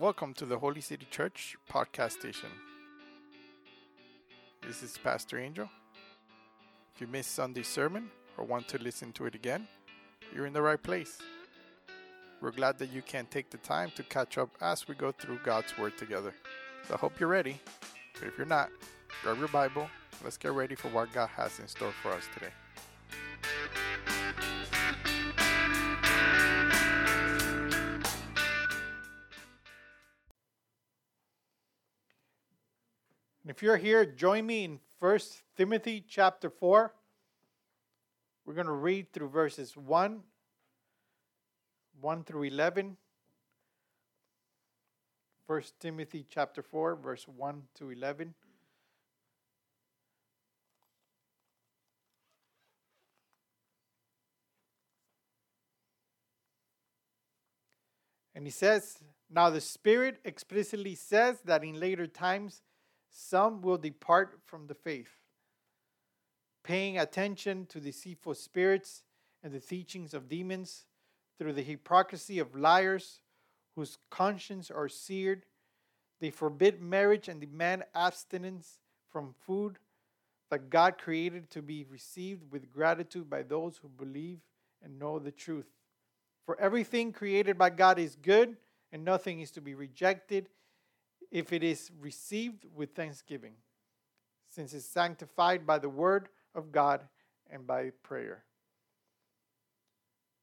Welcome to the Holy City Church podcast station. This is Pastor Angel. If you missed Sunday's sermon or want to listen to it again, you're in the right place. We're glad that you can take the time to catch up as we go through God's Word together. So I hope you're ready. But if you're not, grab your Bible. Let's get ready for what God has in store for us today. If you're here, join me in 1 Timothy chapter 4. We're going to read through verses 1, 1 through 11. 1 Timothy chapter 4, verse 1 to 11. And he says, Now the Spirit explicitly says that in later times some will depart from the faith, paying attention to deceitful spirits and the teachings of demons through the hypocrisy of liars whose consciences are seared. They forbid marriage and demand abstinence from food that God created to be received with gratitude by those who believe and know the truth. For everything created by God is good, and nothing is to be rejected if it is received with thanksgiving, since it's sanctified by the word of God and by prayer.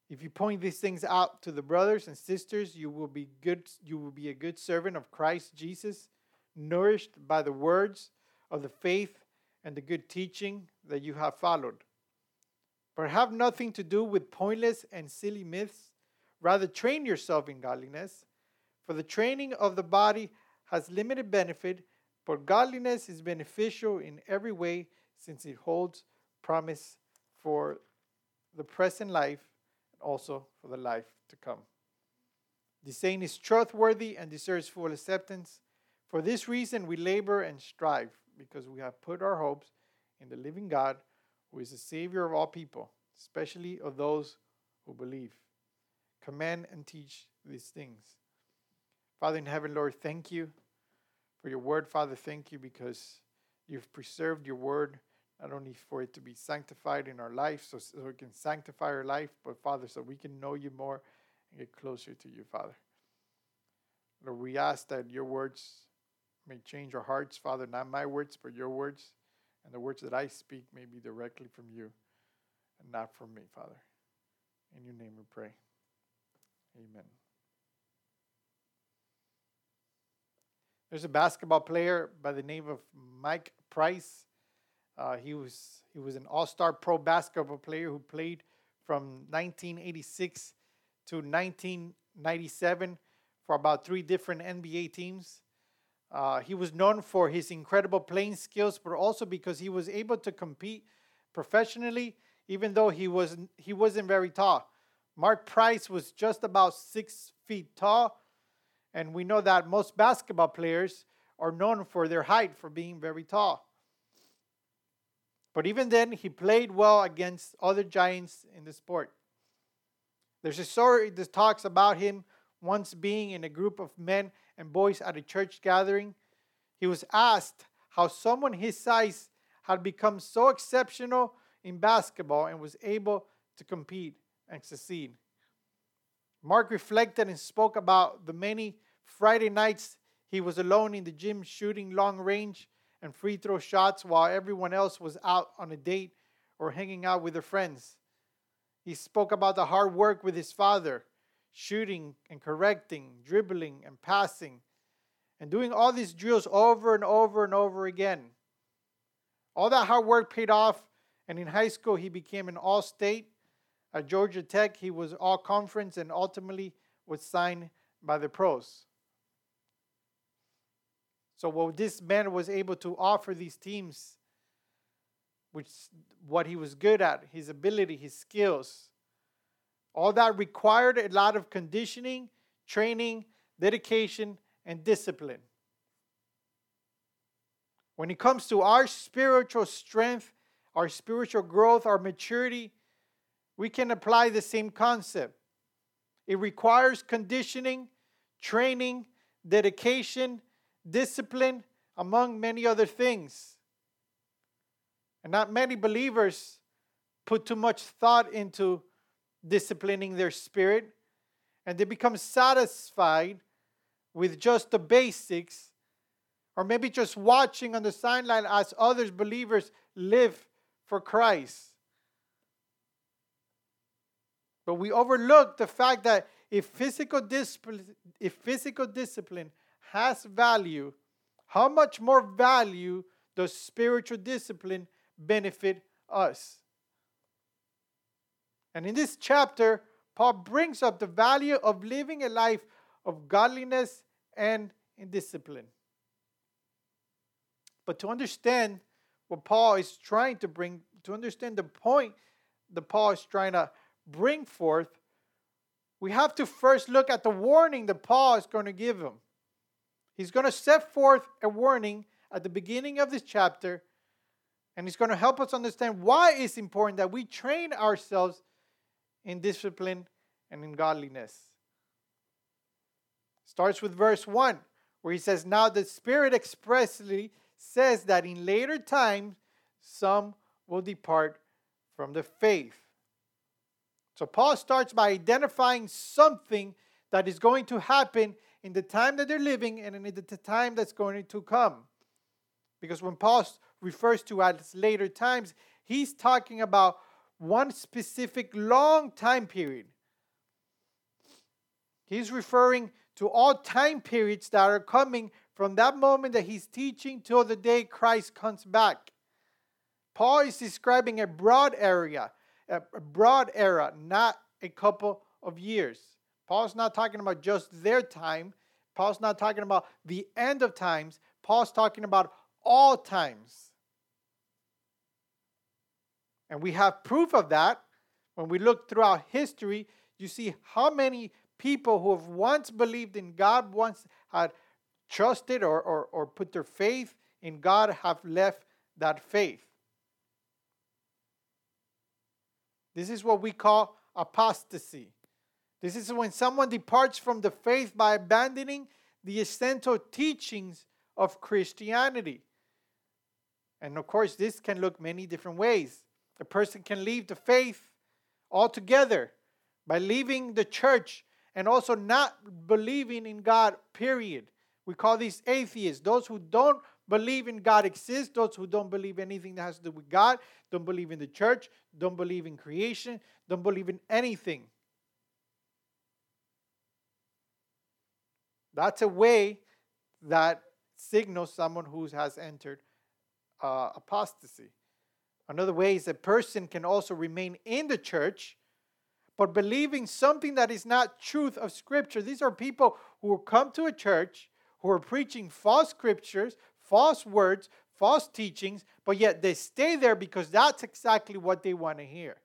If you point these things out to the brothers and sisters, you will be good you will be a good servant of Christ Jesus, nourished by the words of the faith and the good teaching that you have followed. But have nothing to do with pointless and silly myths, rather train yourself in godliness, for the training of the body has limited benefit, but godliness is beneficial in every way since it holds promise for the present life and also for the life to come. The saying is trustworthy and deserves full acceptance. For this reason, we labor and strive because we have put our hopes in the living God, who is the Savior of all people, especially of those who believe. Command and teach these things. Father in heaven, Lord, thank you for your word. Father, thank you because you've preserved your word not only for it to be sanctified in our life, so, so we can sanctify our life, but Father, so we can know you more and get closer to you, Father. Lord, we ask that your words may change our hearts, Father, not my words, but your words, and the words that I speak may be directly from you and not from me, Father. In your name we pray. Amen. There's a basketball player by the name of Mike Price. Uh, he was he was an all-star pro basketball player who played from 1986 to 1997 for about three different NBA teams. Uh, he was known for his incredible playing skills, but also because he was able to compete professionally, even though he was he wasn't very tall. Mark Price was just about six feet tall and we know that most basketball players are known for their height, for being very tall. But even then, he played well against other giants in the sport. There's a story that talks about him once being in a group of men and boys at a church gathering. He was asked how someone his size had become so exceptional in basketball and was able to compete and succeed. Mark reflected and spoke about the many Friday nights, he was alone in the gym shooting long range and free throw shots while everyone else was out on a date or hanging out with their friends. He spoke about the hard work with his father, shooting and correcting, dribbling and passing, and doing all these drills over and over and over again. All that hard work paid off, and in high school, he became an all state. At Georgia Tech, he was all conference and ultimately was signed by the pros. So what this man was able to offer these teams, which what he was good at, his ability, his skills, all that required a lot of conditioning, training, dedication, and discipline. When it comes to our spiritual strength, our spiritual growth, our maturity, we can apply the same concept. It requires conditioning, training, dedication, discipline, among many other things. And not many believers put too much thought into disciplining their spirit, and they become satisfied with just the basics, or maybe just watching on the sideline as others believers live for Christ. But we overlook the fact that if physical discipline, if physical discipline has value, how much more value does spiritual discipline benefit us? And in this chapter, Paul brings up the value of living a life of godliness and in discipline. But to understand what Paul is trying to bring, to understand the point that Paul is trying to bring forth, we have to first look at the warning that Paul is going to give him. He's going to set forth a warning at the beginning of this chapter, and he's going to help us understand why it's important that we train ourselves in discipline and in godliness. Starts with verse 1, where he says, Now the Spirit expressly says that in later times some will depart from the faith. So Paul starts by identifying something that is going to happen in the time that they're living and in the time that's going to come. Because when Paul refers to as later times, he's talking about one specific long time period. He's referring to all time periods that are coming from that moment that he's teaching till the day Christ comes back. Paul is describing a broad area, a broad era, not a couple of years. Paul's not talking about just their time. Paul's not talking about the end of times. Paul's talking about all times. And we have proof of that. When we look throughout history, you see how many people who have once believed in God, once had trusted or, or, or put their faith in God, have left that faith. This is what we call apostasy. This is when someone departs from the faith by abandoning the essential teachings of Christianity. And of course, this can look many different ways. A person can leave the faith altogether by leaving the church and also not believing in God, period. We call these atheists, those who don't believe in God exists, those who don't believe anything that has to do with God, don't believe in the church, don't believe in creation, don't believe in anything. That's a way that signals someone who has entered uh, apostasy. Another way is a person can also remain in the church, but believing something that is not truth of Scripture. These are people who come to a church who are preaching false scriptures, false words, false teachings, but yet they stay there because that's exactly what they want to hear.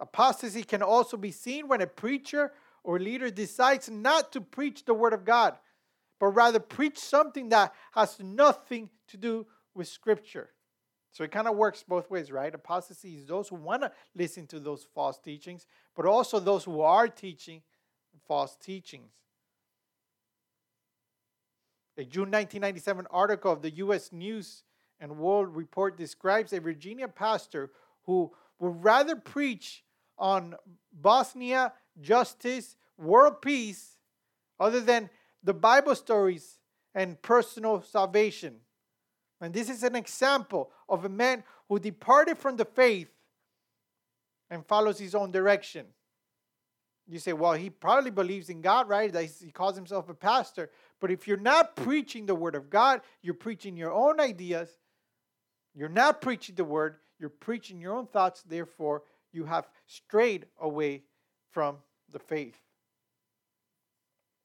Apostasy can also be seen when a preacher or leader decides not to preach the word of God, but rather preach something that has nothing to do with scripture. So it kind of works both ways, right? Apostasy is those who want to listen to those false teachings, but also those who are teaching false teachings. A June 1997 article of the U.S. News and World Report describes a Virginia pastor who would rather preach on Bosnia, justice, world peace, other than the Bible stories and personal salvation. And this is an example of a man who departed from the faith and follows his own direction. You say, well, he probably believes in God, right? That He calls himself a pastor. But if you're not preaching the word of God, you're preaching your own ideas. You're not preaching the word, you're preaching your own thoughts. Therefore, you have strayed away from the faith.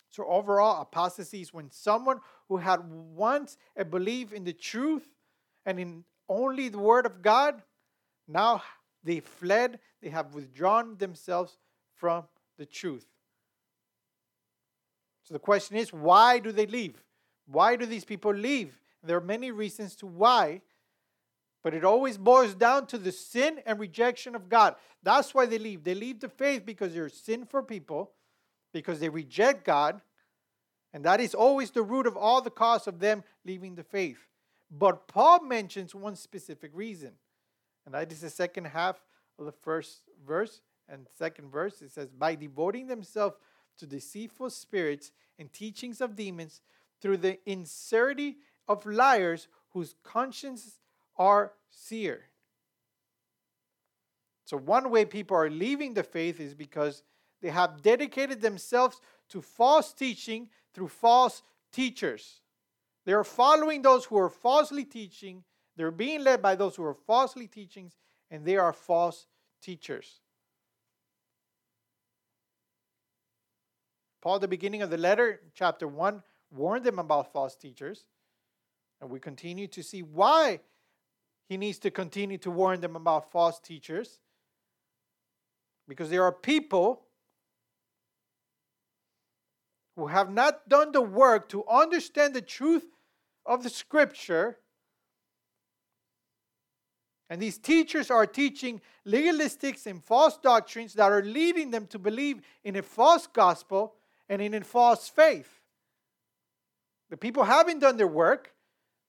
So, overall, apostasy is when someone who had once a belief in the truth and in only the word of God, now they fled, they have withdrawn themselves from the truth. So the question is, why do they leave? Why do these people leave? There are many reasons to why, but it always boils down to the sin and rejection of God. That's why they leave. They leave the faith because they're sinful people. because they reject God, and that is always the root of all the cause of them leaving the faith. But Paul mentions one specific reason, and that is the second half of the first verse and second verse. It says, By devoting themselves to deceitful spirits and teachings of demons through the insincerity of liars whose consciences are seared. So, one way people are leaving the faith is because they have dedicated themselves to false teaching through false teachers. They are following those who are falsely teaching. They're being led by those who are falsely teaching, and they are false teachers. Paul, at the beginning of the letter, chapter 1, warned them about false teachers. And we continue to see why he needs to continue to warn them about false teachers. Because there are people who have not done the work to understand the truth of the scripture. And these teachers are teaching legalistics and false doctrines that are leading them to believe in a false gospel and in a false faith. The people haven't done their work.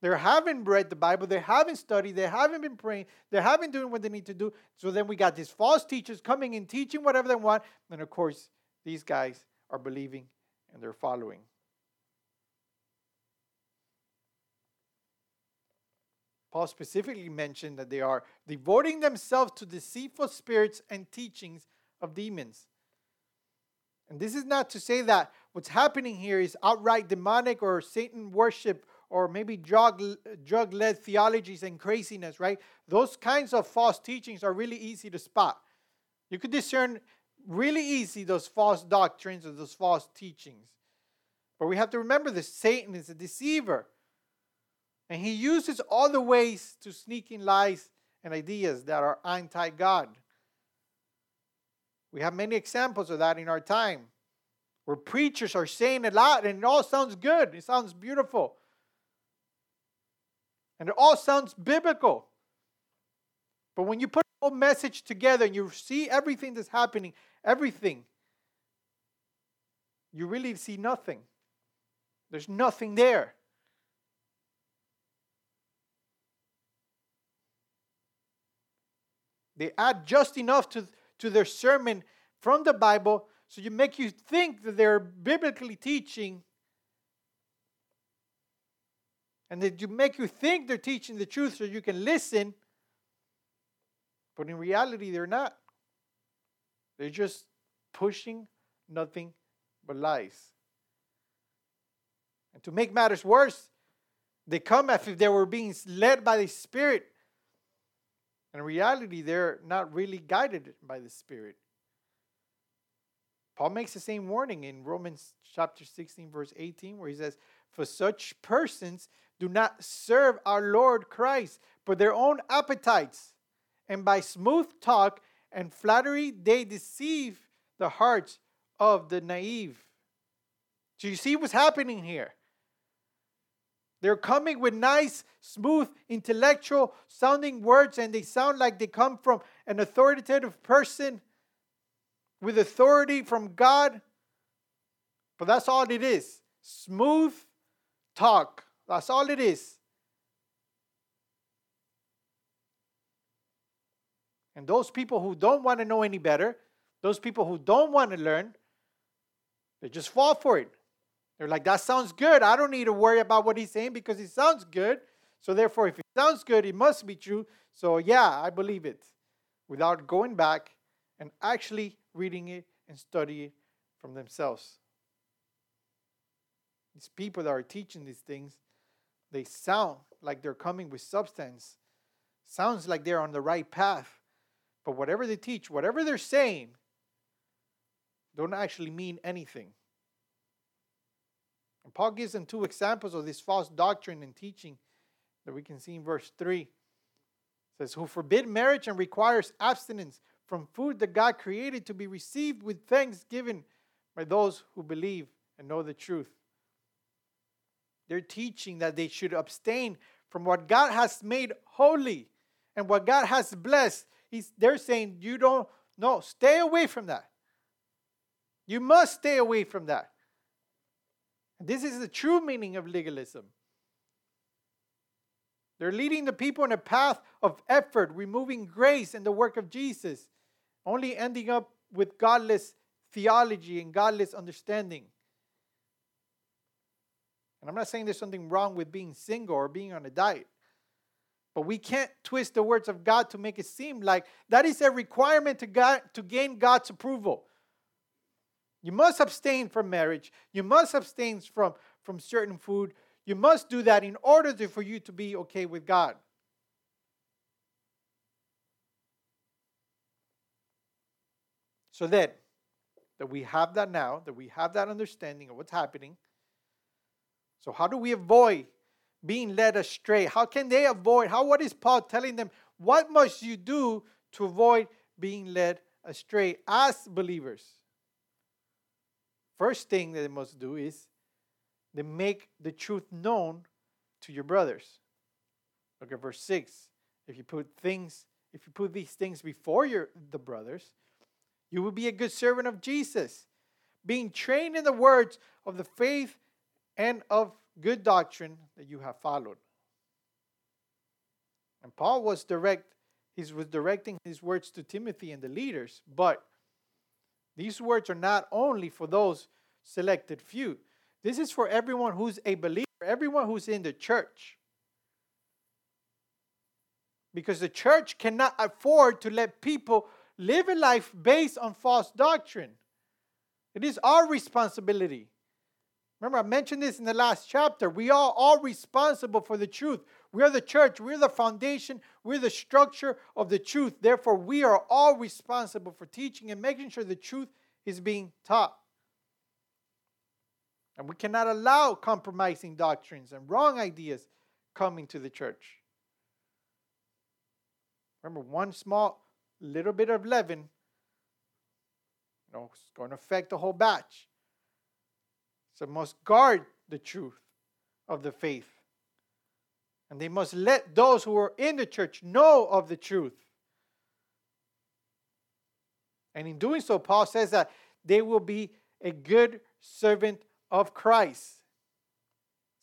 They haven't read the Bible. They haven't studied. They haven't been praying. They haven't doing what they need to do. So then we got these false teachers coming and teaching whatever they want. And of course, these guys are believing and they're following. Paul specifically mentioned that they are devoting themselves to deceitful spirits and teachings of demons. And this is not to say that what's happening here is outright demonic or Satan worship or maybe drug drug led theologies and craziness, right? Those kinds of false teachings are really easy to spot. You could discern really easy those false doctrines or those false teachings. But we have to remember that Satan is a deceiver. And he uses all the ways to sneak in lies and ideas that are anti God. We have many examples of that in our time where preachers are saying a lot and it all sounds good, it sounds beautiful, and it all sounds biblical. But when you put a whole message together and you see everything that's happening, everything, you really see nothing. There's nothing there. They add just enough to to their sermon from the Bible, so you make you think that they're biblically teaching, and they make you think they're teaching the truth so you can listen, but in reality, they're not. They're just pushing nothing but lies. And to make matters worse, they come as if they were being led by the Spirit in reality, they're not really guided by the Spirit. Paul makes the same warning in Romans chapter 16, verse 18, where he says, For such persons do not serve our Lord Christ, but their own appetites. And by smooth talk and flattery, they deceive the hearts of the naive. So you see what's happening here. They're coming with nice, smooth, intellectual sounding words, and they sound like they come from an authoritative person with authority from God. But that's all it is smooth talk. That's all it is. And those people who don't want to know any better, those people who don't want to learn, they just fall for it. They're like, that sounds good. I don't need to worry about what he's saying because it sounds good. So, therefore, if it sounds good, it must be true. So, yeah, I believe it without going back and actually reading it and studying it from themselves. These people that are teaching these things, they sound like they're coming with substance. Sounds like they're on the right path. But whatever they teach, whatever they're saying, don't actually mean anything. And Paul gives them two examples of this false doctrine and teaching that we can see in verse 3. It says, Who forbid marriage and requires abstinence from food that God created to be received with thanksgiving by those who believe and know the truth. They're teaching that they should abstain from what God has made holy and what God has blessed. He's, they're saying, You don't know, stay away from that. You must stay away from that. This is the true meaning of legalism. They're leading the people in a path of effort, removing grace and the work of Jesus, only ending up with godless theology and godless understanding. I'm not saying there's something wrong with being single or being on a diet. But we can't twist the words of God to make it seem like that is a requirement to, God, to gain God's approval. You must abstain from marriage. You must abstain from, from certain food. You must do that in order to, for you to be okay with God. So that that we have that now, that we have that understanding of what's happening. So how do we avoid being led astray? How can they avoid? How what is Paul telling them? What must you do to avoid being led astray as believers? First thing that they must do is they make the truth known to your brothers. Look at verse 6. If you put things, if you put these things before your the brothers, you will be a good servant of Jesus, being trained in the words of the faith and of good doctrine that you have followed. And Paul was direct, he was directing his words to Timothy and the leaders, but these words are not only for those selected few. This is for everyone who's a believer, everyone who's in the church. Because the church cannot afford to let people live a life based on false doctrine. It is our responsibility Remember, I mentioned this in the last chapter. We are all responsible for the truth. We are the church. We're the foundation. We're the structure of the truth. Therefore, we are all responsible for teaching and making sure the truth is being taught. And we cannot allow compromising doctrines and wrong ideas coming to the church. Remember, one small little bit of leaven, you know, it's going to affect the whole batch. So must guard the truth of the faith. And they must let those who are in the church know of the truth. And in doing so, Paul says that they will be a good servant of Christ.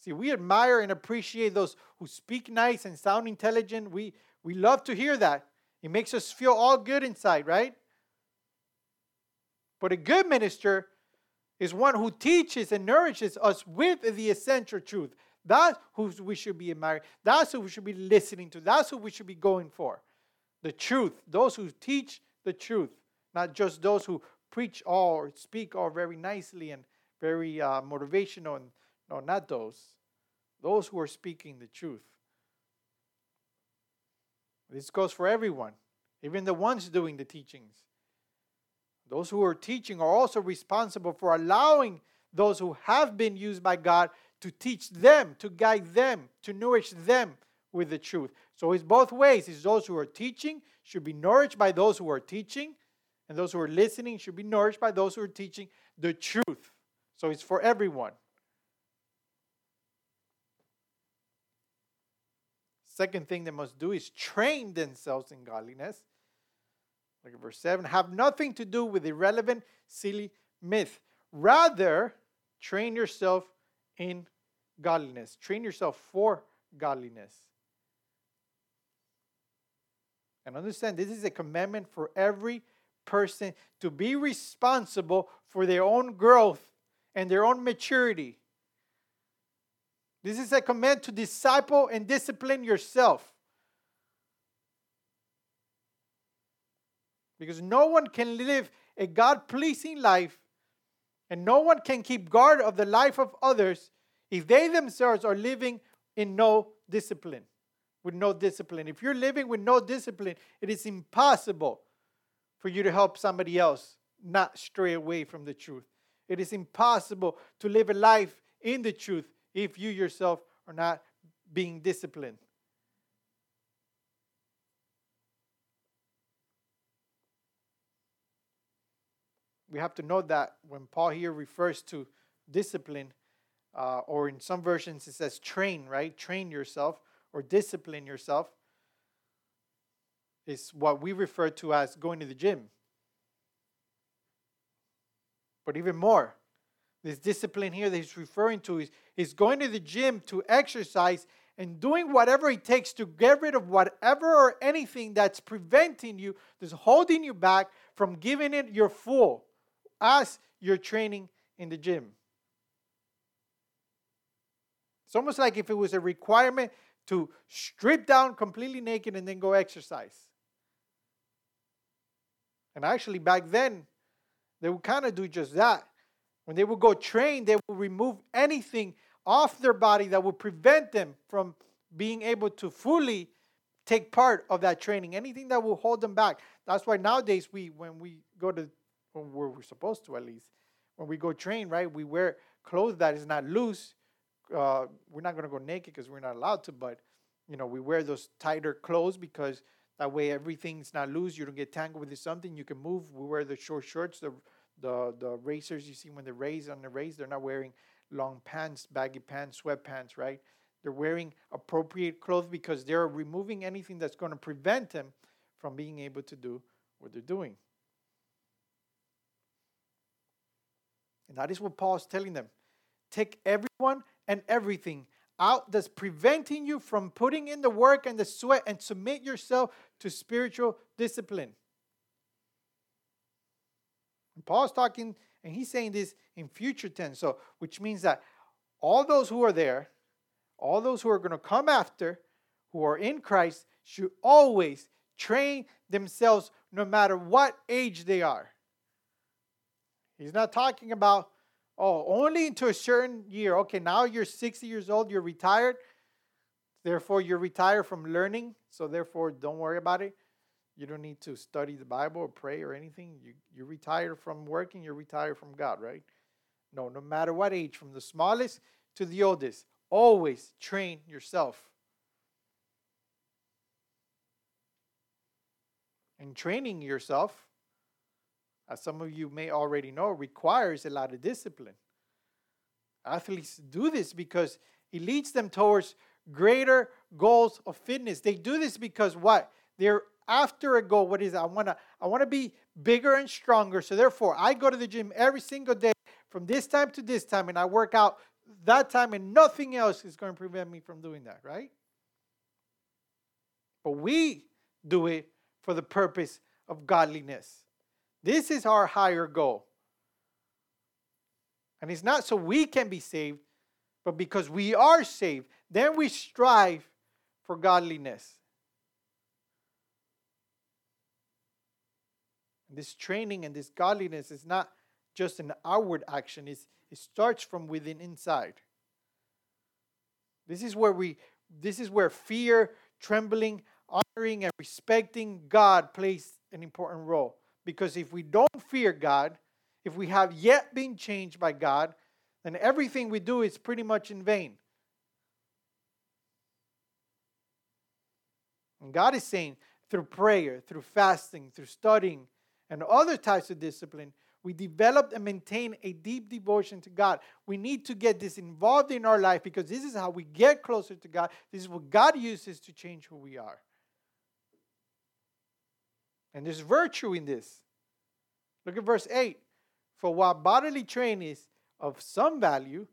See, we admire and appreciate those who speak nice and sound intelligent. We, we love to hear that. It makes us feel all good inside, right? But a good minister is one who teaches and nourishes us with the essential truth. That's who we should be admiring. That's who we should be listening to. That's who we should be going for. The truth. Those who teach the truth, not just those who preach all or speak all very nicely and very uh, motivational. And, no, not those. Those who are speaking the truth. This goes for everyone, even the ones doing the teachings. Those who are teaching are also responsible for allowing those who have been used by God to teach them, to guide them, to nourish them with the truth. So it's both ways. It's those who are teaching should be nourished by those who are teaching, and those who are listening should be nourished by those who are teaching the truth. So it's for everyone. Second thing they must do is train themselves in godliness. Look at verse 7. Have nothing to do with irrelevant, silly myth. Rather, train yourself in godliness. Train yourself for godliness. And understand this is a commandment for every person to be responsible for their own growth and their own maturity. This is a command to disciple and discipline yourself. Because no one can live a God pleasing life and no one can keep guard of the life of others if they themselves are living in no discipline. With no discipline. If you're living with no discipline, it is impossible for you to help somebody else not stray away from the truth. It is impossible to live a life in the truth if you yourself are not being disciplined. We have to note that when Paul here refers to discipline, uh, or in some versions it says train, right? Train yourself or discipline yourself, is what we refer to as going to the gym. But even more, this discipline here that he's referring to is, is going to the gym to exercise and doing whatever it takes to get rid of whatever or anything that's preventing you, that's holding you back from giving it your full as you're training in the gym. It's almost like if it was a requirement to strip down completely naked and then go exercise. And actually, back then, they would kind of do just that. When they would go train, they would remove anything off their body that would prevent them from being able to fully take part of that training. Anything that will hold them back. That's why nowadays we, when we go to, where we're supposed to at least, when we go train, right, we wear clothes that is not loose. Uh, we're not going to go naked because we're not allowed to, but you know, we wear those tighter clothes because that way everything's not loose. You don't get tangled with something. You can move. We wear the short shorts, the the the racers you see when they race on the race, they're not wearing long pants, baggy pants, sweatpants, right? They're wearing appropriate clothes because they're removing anything that's going to prevent them from being able to do what they're doing. And that is what Paul is telling them. Take everyone and everything out that's preventing you from putting in the work and the sweat and submit yourself to spiritual discipline. And Paul's talking, and he's saying this in future tense, so which means that all those who are there, all those who are going to come after, who are in Christ, should always train themselves no matter what age they are. He's not talking about Oh, only into a certain year. Okay, now you're 60 years old, you're retired. Therefore, you're retired from learning. So, therefore, don't worry about it. You don't need to study the Bible or pray or anything. You, you're retired from working, you're retired from God, right? No, no matter what age, from the smallest to the oldest, always train yourself. And training yourself as some of you may already know, requires a lot of discipline. Athletes do this because it leads them towards greater goals of fitness. They do this because what? They're after a goal. What is it? I wanna I wanna be bigger and stronger. So therefore I go to the gym every single day from this time to this time and I work out that time and nothing else is going to prevent me from doing that, right? But we do it for the purpose of godliness. This is our higher goal. And it's not so we can be saved, but because we are saved, then we strive for godliness. This training and this godliness is not just an outward action, it's, it starts from within inside. This is where we this is where fear, trembling, honoring, and respecting God plays an important role. Because if we don't fear God, if we have yet been changed by God, then everything we do is pretty much in vain. And God is saying through prayer, through fasting, through studying, and other types of discipline, we develop and maintain a deep devotion to God. We need to get this involved in our life because this is how we get closer to God. This is what God uses to change who we are. And there's virtue in this. Look at verse 8. For while bodily training is of some value,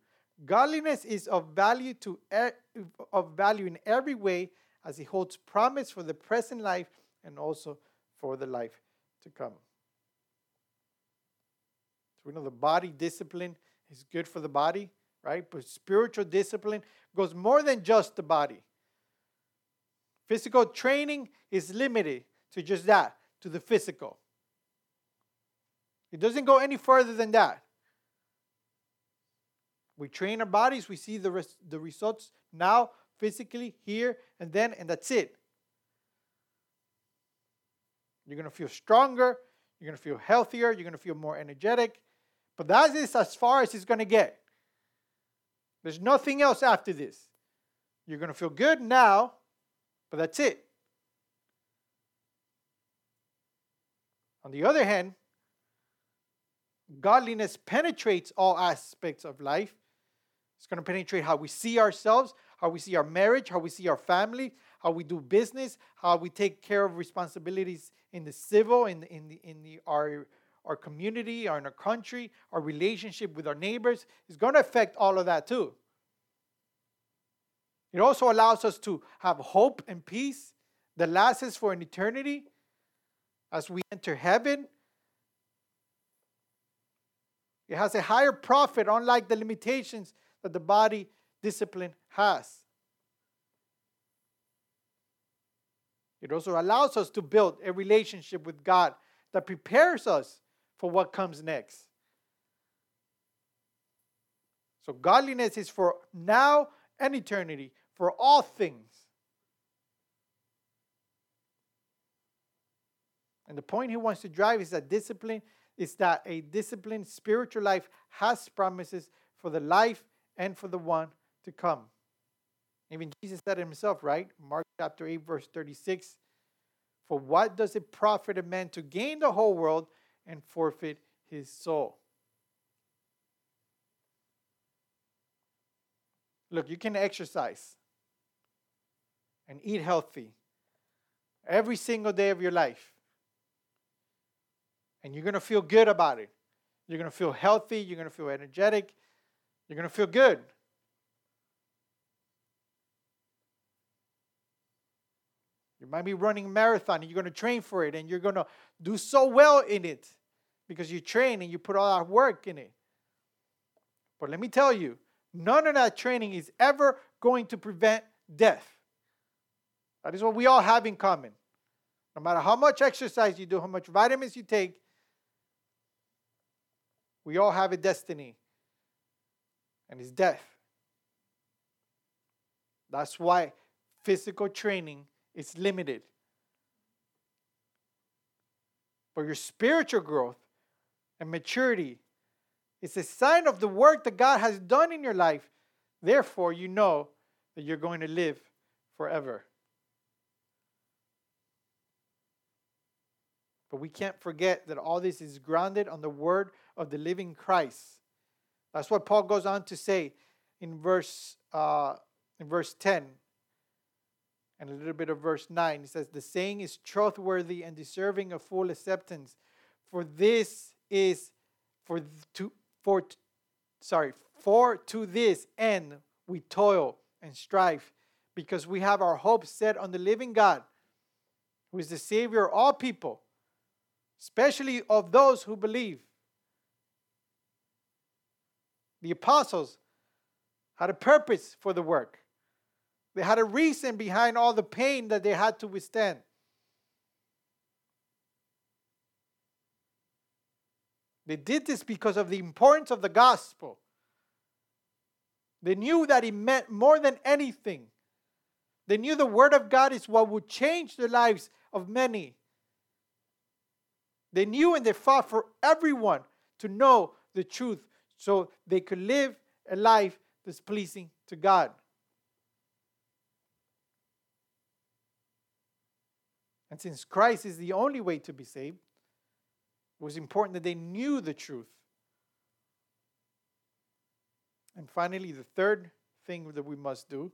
godliness is of value to of value in every way as it holds promise for the present life and also for the life to come. So we know the body discipline is good for the body, right? But spiritual discipline goes more than just the body. Physical training is limited to just that to the physical. It doesn't go any further than that. We train our bodies, we see the, res- the results now, physically, here, and then, and that's it. You're going to feel stronger, you're going to feel healthier, you're going to feel more energetic. But that is as far as it's going to get. There's nothing else after this. You're going to feel good now, but that's it. On the other hand, godliness penetrates all aspects of life. It's going to penetrate how we see ourselves, how we see our marriage, how we see our family, how we do business, how we take care of responsibilities in the civil, in the, in the, in the our our community, our, in our country, our relationship with our neighbors. It's going to affect all of that too. It also allows us to have hope and peace that lasts for an eternity as we enter heaven. It has a higher profit, unlike the limitations that the body discipline has. It also allows us to build a relationship with God that prepares us for what comes next. So, godliness is for now and eternity, for all things. And the point he wants to drive is that discipline is that a disciplined spiritual life has promises for the life and for the one to come. Even Jesus said it himself, right? Mark chapter 8, verse 36 For what does it profit a man to gain the whole world and forfeit his soul? Look, you can exercise and eat healthy every single day of your life. And you're going to feel good about it. You're going to feel healthy. You're going to feel energetic. You're going to feel good. You might be running a marathon and you're going to train for it and you're going to do so well in it because you train and you put all that work in it. But let me tell you, none of that training is ever going to prevent death. That is what we all have in common. No matter how much exercise you do, how much vitamins you take, we all have a destiny, and it's death. That's why physical training is limited. But your spiritual growth and maturity is a sign of the work that God has done in your life. Therefore, you know that you're going to live forever. But we can't forget that all this is grounded on the word of the living Christ. That's what Paul goes on to say in verse uh, in verse 10 and a little bit of verse 9. He says, The saying is trustworthy and deserving of full acceptance. For this is for to for sorry, for to this end we toil and strive, because we have our hope set on the living God, who is the Savior of all people, especially of those who believe. The apostles had a purpose for the work. They had a reason behind all the pain that they had to withstand. They did this because of the importance of the gospel. They knew that it meant more than anything. They knew the word of God is what would change the lives of many. They knew and they fought for everyone to know the truth so they could live a life that's pleasing to God. And since Christ is the only way to be saved, it was important that they knew the truth. And finally, the third thing that we must do,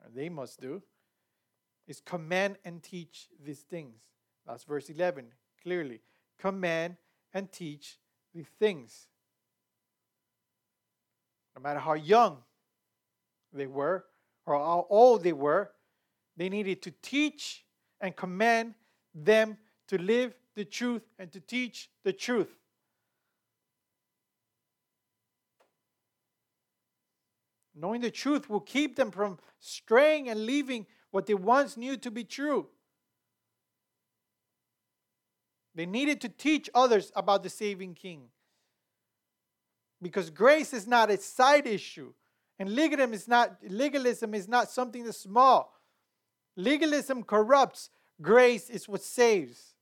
or they must do, is command and teach these things. That's verse 11, clearly. Command and teach these things. No matter how young they were or how old they were, they needed to teach and command them to live the truth and to teach the truth. Knowing the truth will keep them from straying and leaving what they once knew to be true. They needed to teach others about the saving King. Because grace is not a side issue, and legalism is not legalism is not something that's small. Legalism corrupts, grace is what saves.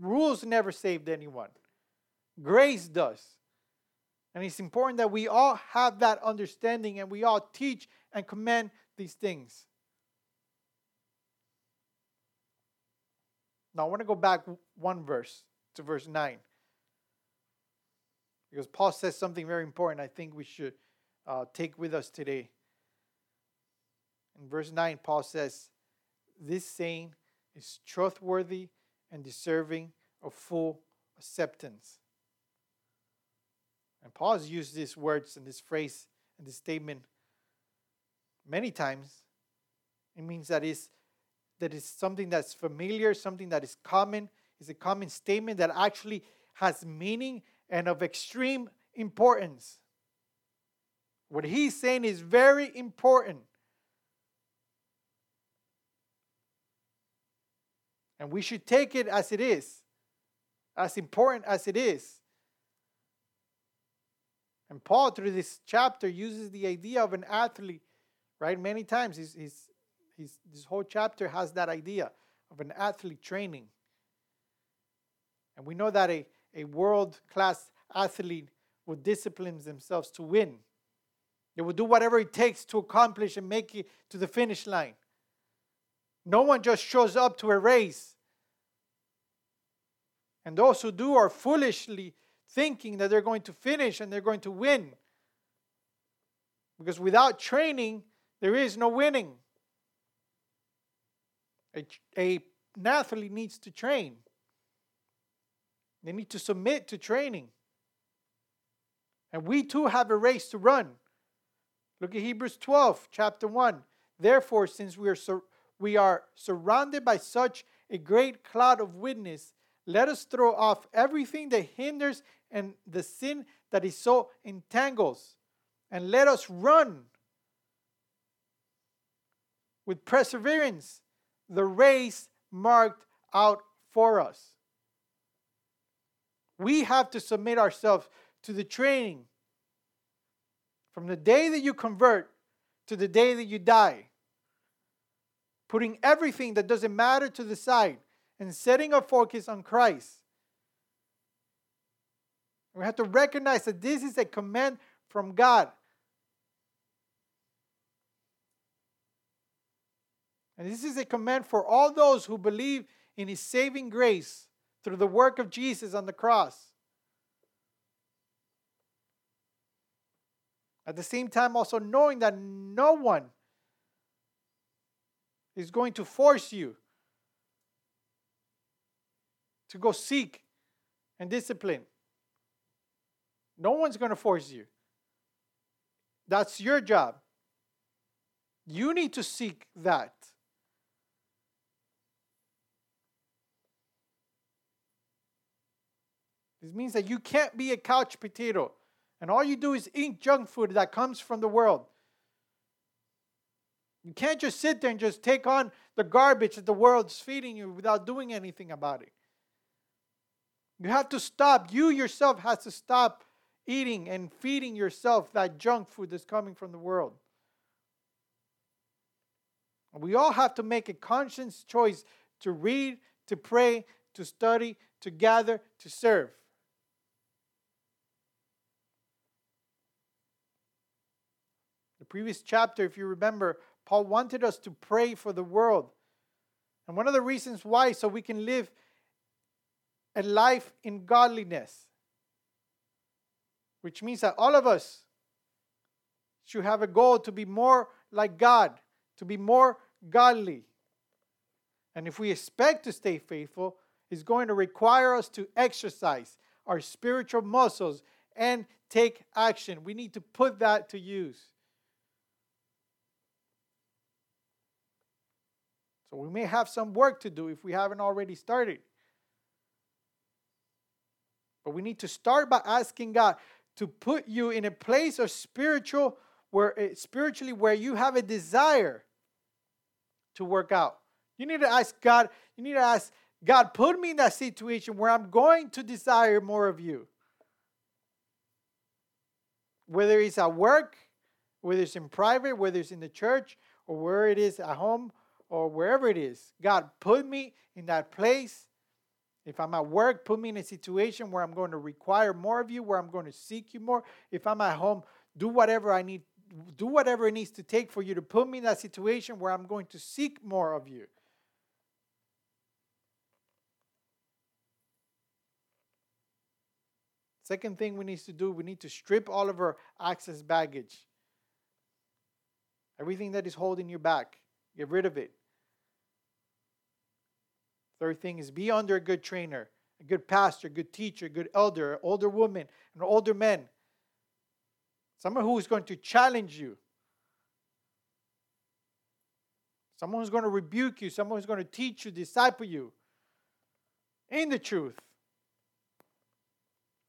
Rules never saved anyone, grace does. And it's important that we all have that understanding and we all teach and commend these things. Now, I want to go back one verse to verse 9. Because Paul says something very important I think we should uh, take with us today. In verse 9, Paul says, This saying is trustworthy and deserving of full acceptance. And Paul has used these words and this phrase and this statement many times. It means that is that is something that's familiar, something that is common, is a common statement that actually has meaning and of extreme importance. What he's saying is very important. And we should take it as it is, as important as it is. And Paul, through this chapter, uses the idea of an athlete, right? Many times, he's, he's, he's, this whole chapter has that idea of an athlete training. And we know that a, a world class athlete would discipline themselves to win. They will do whatever it takes to accomplish and make it to the finish line. No one just shows up to a race. And those who do are foolishly thinking that they're going to finish and they're going to win. Because without training, there is no winning. A, a, an athlete needs to train, they need to submit to training. And we too have a race to run. Look at Hebrews 12, chapter 1. Therefore, since we are, sur- we are surrounded by such a great cloud of witness, let us throw off everything that hinders and the sin that is so entangles, and let us run with perseverance the race marked out for us. We have to submit ourselves to the training from the day that you convert to the day that you die. Putting everything that doesn't matter to the side and setting our focus on Christ. We have to recognize that this is a command from God. And this is a command for all those who believe in His saving grace through the work of Jesus on the cross. At the same time, also knowing that no one is going to force you to go seek and discipline. No one's going to force you. That's your job. You need to seek that. This means that you can't be a couch potato. And all you do is eat junk food that comes from the world. You can't just sit there and just take on the garbage that the world's feeding you without doing anything about it. You have to stop. You yourself has to stop eating and feeding yourself that junk food that's coming from the world. We all have to make a conscious choice to read, to pray, to study, to gather, to serve. Previous chapter, if you remember, Paul wanted us to pray for the world. And one of the reasons why, so we can live a life in godliness, which means that all of us should have a goal to be more like God, to be more godly. And if we expect to stay faithful, it's going to require us to exercise our spiritual muscles and take action. We need to put that to use. So we may have some work to do if we haven't already started. But we need to start by asking God to put you in a place of spiritual where eh, spiritually where you have a desire to work out. You need to ask God, you need to ask God, put me in that situation where I'm going to desire more of you. Whether it's at work, whether it's in private, whether it's in the church, or where it is at home, or wherever it is. God, put me in that place. If I'm at work, put me in a situation where I'm going to require more of you, where I'm going to seek you more. If I'm at home, do whatever I need, do whatever it needs to take for you to put me in that situation where I'm going to seek more of you. Second thing we need to do, we need to strip all of our access baggage. Everything that is holding you back, get rid of it. Third thing is be under a good trainer, a good pastor, a good teacher, a good elder, older woman, an older man. Someone who is going to challenge you. Someone who's going to rebuke you. Someone who's going to teach you, disciple you in the truth.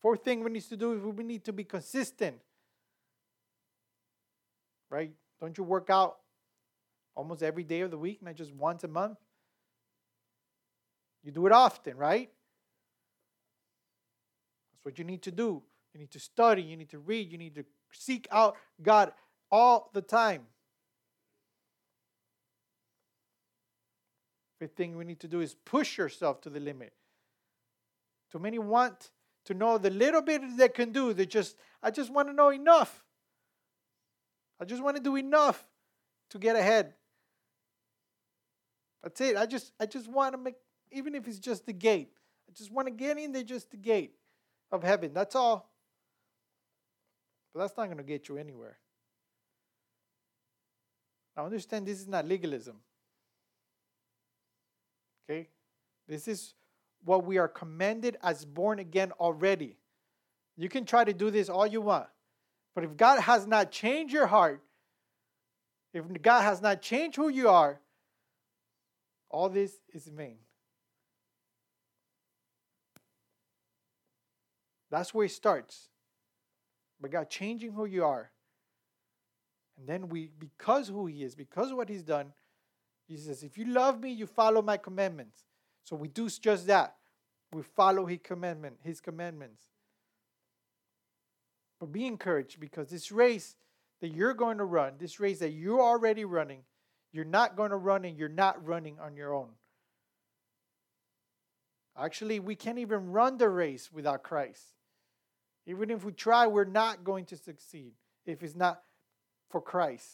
Fourth thing we need to do is we need to be consistent. Right? Don't you work out almost every day of the week, not just once a month? You do it often, right? That's what you need to do. You need to study, you need to read, you need to seek out God all the time. The thing we need to do is push yourself to the limit. Too many want to know the little bit they can do. They just, I just want to know enough. I just want to do enough to get ahead. That's it. I just, I just want to make, even if it's just the gate. I just want to get in there, just the gate of heaven. That's all. But that's not going to get you anywhere. Now, understand this is not legalism. Okay? This is what we are commended as born again already. You can try to do this all you want. But if God has not changed your heart, if God has not changed who you are, all this is vain. That's where it starts. But God changing who you are. And then we, because who He is, because what He's done, He says, if you love me, you follow my commandments. So we do just that. We follow his commandment, his commandments. But be encouraged because this race that you're going to run, this race that you're already running, you're not going to run and you're not running on your own. Actually, we can't even run the race without Christ. Even if we try, we're not going to succeed if it's not for Christ.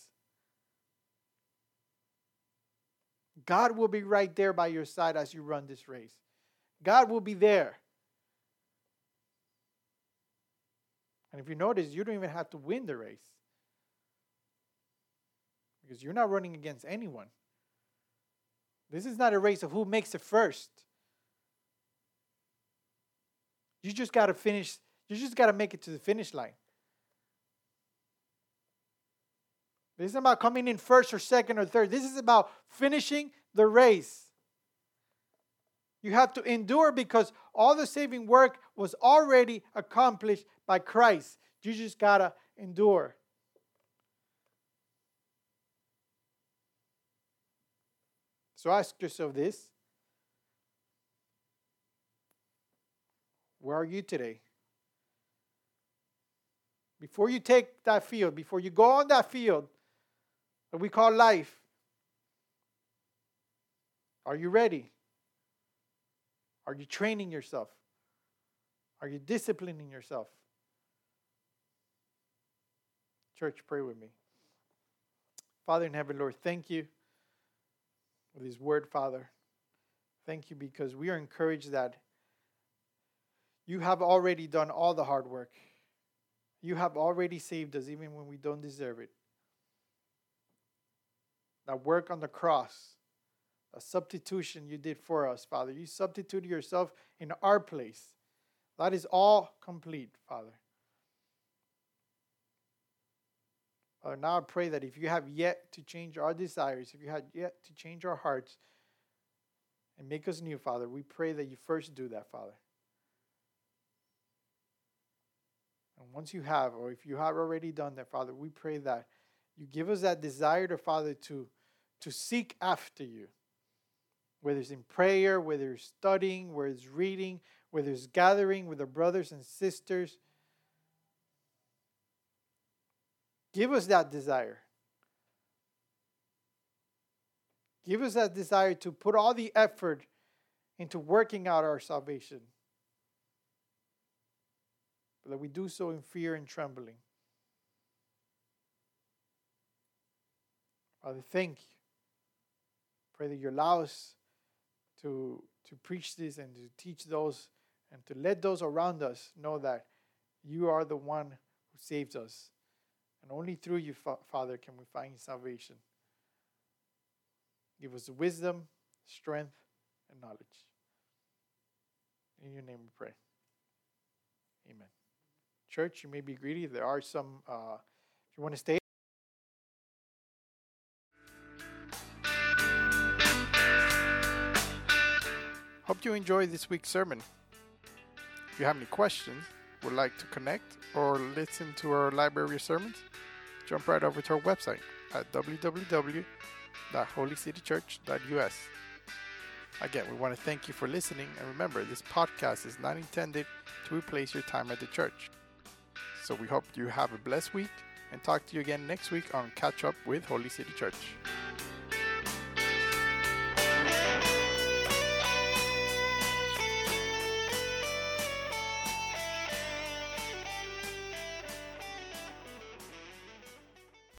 God will be right there by your side as you run this race. God will be there. And if you notice, you don't even have to win the race because you're not running against anyone. This is not a race of who makes it first. You just got to finish, you just got to make it to the finish line. This is about coming in first or second or third. This is about finishing the race. You have to endure because all the saving work was already accomplished by Christ. You just got to endure. So ask yourself this Where are you today? Before you take that field, before you go on that field, that we call life. Are you ready? Are you training yourself? Are you disciplining yourself? Church, pray with me. Father in heaven, Lord, thank you for this word, Father. Thank you because we are encouraged that you have already done all the hard work. You have already saved us even when we don't deserve it that work on the cross, a substitution you did for us, Father. You substituted yourself in our place. That is all complete, Father. Father, now I pray that if you have yet to change our desires, if you have yet to change our hearts and make us new, Father, we pray that you first do that, Father. And once you have, or if you have already done that, Father, we pray that you give us that desire to, Father, to to seek after you. Whether it's in prayer, whether it's studying, whether it's reading, whether it's gathering with our brothers and sisters. Give us that desire. Give us that desire to put all the effort into working out our salvation. But that we do so in fear and trembling. Father, thank you. Pray that you allow us to, to preach this and to teach those and to let those around us know that you are the one who saves us. And only through you, Father, can we find salvation. Give us wisdom, strength, and knowledge. In your name we pray. Amen. Church, you may be greedy. There are some, uh, if you want to stay. Hope you enjoyed this week's sermon. If you have any questions, would like to connect, or listen to our library of sermons, jump right over to our website at www.holycitychurch.us. Again, we want to thank you for listening, and remember, this podcast is not intended to replace your time at the church. So we hope you have a blessed week and talk to you again next week on Catch Up with Holy City Church.